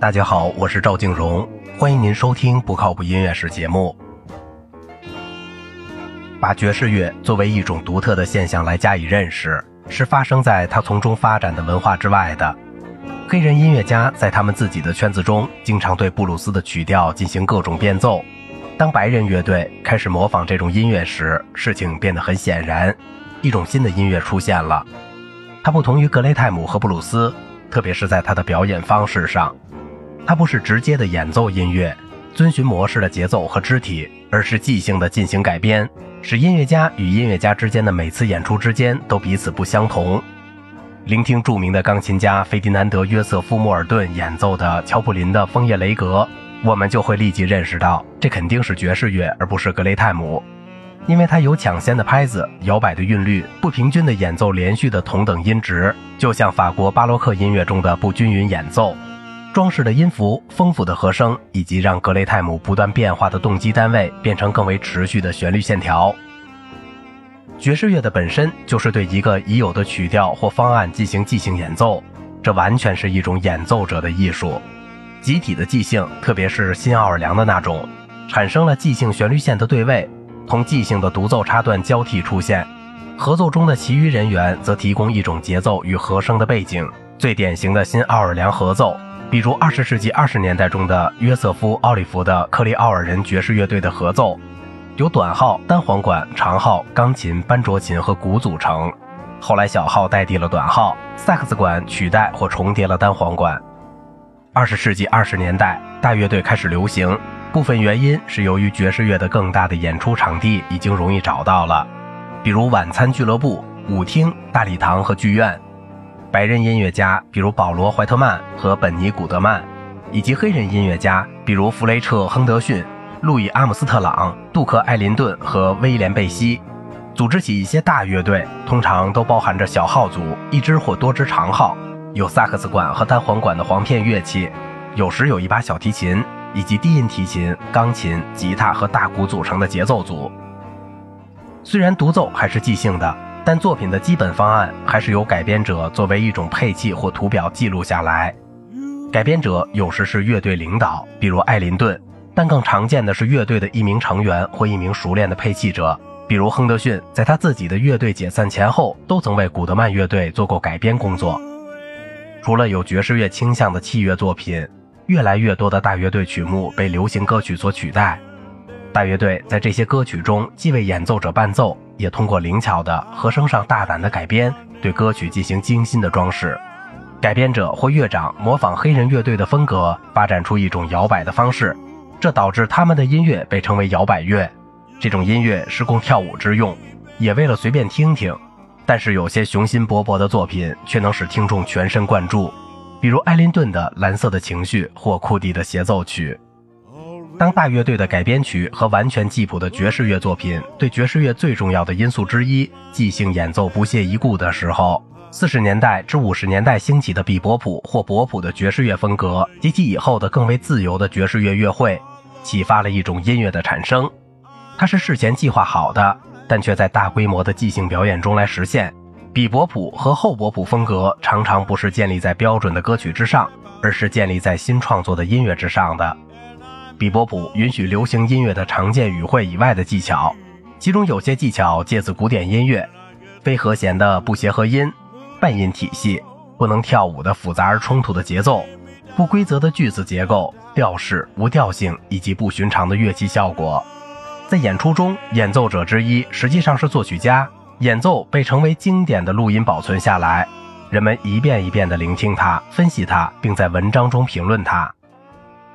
大家好，我是赵静荣，欢迎您收听不靠谱音乐史节目。把爵士乐作为一种独特的现象来加以认识，是发生在它从中发展的文化之外的。黑人音乐家在他们自己的圈子中，经常对布鲁斯的曲调进行各种变奏。当白人乐队开始模仿这种音乐时，事情变得很显然，一种新的音乐出现了。它不同于格雷泰姆和布鲁斯，特别是在他的表演方式上，它不是直接的演奏音乐，遵循模式的节奏和肢体，而是即兴的进行改编，使音乐家与音乐家之间的每次演出之间都彼此不相同。聆听著名的钢琴家费迪南德·约瑟夫·莫尔顿演奏的乔普林的《枫叶雷格》，我们就会立即认识到，这肯定是爵士乐，而不是格雷泰姆，因为它有抢先的拍子、摇摆的韵律、不平均的演奏、连续的同等音值，就像法国巴洛克音乐中的不均匀演奏、装饰的音符、丰富的和声，以及让格雷泰姆不断变化的动机单位变成更为持续的旋律线条。爵士乐的本身就是对一个已有的曲调或方案进行即兴演奏，这完全是一种演奏者的艺术。集体的即兴，特别是新奥尔良的那种，产生了即兴旋律线的对位，同即兴的独奏插段交替出现。合奏中的其余人员则提供一种节奏与和声的背景。最典型的新奥尔良合奏，比如二十世纪二十年代中的约瑟夫·奥利弗的克利奥尔人爵士乐队的合奏。由短号、单簧管、长号、钢琴、班卓琴和鼓组成。后来小号代替了短号，萨克斯管取代或重叠了单簧管。二十世纪二十年代，大乐队开始流行，部分原因是由于爵士乐的更大的演出场地已经容易找到了，比如晚餐俱乐部、舞厅、大礼堂和剧院。白人音乐家，比如保罗·怀特曼和本尼·古德曼，以及黑人音乐家，比如弗雷彻·亨德逊。路易·阿姆斯特朗、杜克·艾林顿和威廉·贝西组织起一些大乐队，通常都包含着小号组，一支或多支长号，有萨克斯管和单簧管的簧片乐器，有时有一把小提琴，以及低音提琴、钢琴、吉他和大鼓组成的节奏组。虽然独奏还是即兴的，但作品的基本方案还是由改编者作为一种配器或图表记录下来。改编者有时是乐队领导，比如艾林顿。但更常见的是乐队的一名成员或一名熟练的配器者，比如亨德逊，在他自己的乐队解散前后，都曾为古德曼乐队做过改编工作。除了有爵士乐倾向的器乐作品，越来越多的大乐队曲目被流行歌曲所取代。大乐队在这些歌曲中既为演奏者伴奏，也通过灵巧的和声上大胆的改编，对歌曲进行精心的装饰。改编者或乐长模仿黑人乐队的风格，发展出一种摇摆的方式。这导致他们的音乐被称为摇摆乐。这种音乐是供跳舞之用，也为了随便听听。但是有些雄心勃勃的作品却能使听众全神贯注，比如艾林顿的《蓝色的情绪》或库蒂的协奏曲。当大乐队的改编曲和完全记谱的爵士乐作品对爵士乐最重要的因素之一——即兴演奏不屑一顾的时候，四十年代至五十年代兴起的比伯普或伯普的爵士乐风格及其以后的更为自由的爵士乐乐会。启发了一种音乐的产生，它是事前计划好的，但却在大规模的即兴表演中来实现。比伯普和后波普风格常常不是建立在标准的歌曲之上，而是建立在新创作的音乐之上的。比波普允许流行音乐的常见语汇以外的技巧，其中有些技巧借自古典音乐，非和弦的不协和音、半音体系、不能跳舞的复杂而冲突的节奏、不规则的句子结构。调式、无调性以及不寻常的乐器效果，在演出中，演奏者之一实际上是作曲家。演奏被成为经典的录音保存下来，人们一遍一遍地聆听它、分析它，并在文章中评论它。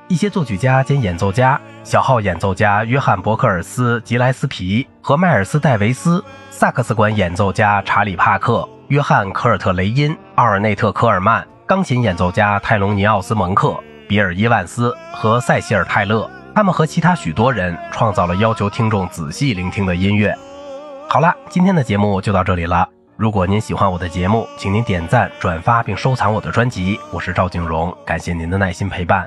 一些作曲家兼演奏家，小号演奏家约翰·伯克尔斯·吉莱斯皮和迈尔斯·戴维斯，萨克斯管演奏家查理·帕克、约翰·科尔特雷因、奥尔内特·科尔曼，钢琴演奏家泰隆尼奥斯·蒙克。比尔·伊万斯和塞西尔·泰勒，他们和其他许多人创造了要求听众仔细聆听的音乐。好了，今天的节目就到这里了。如果您喜欢我的节目，请您点赞、转发并收藏我的专辑。我是赵景荣，感谢您的耐心陪伴。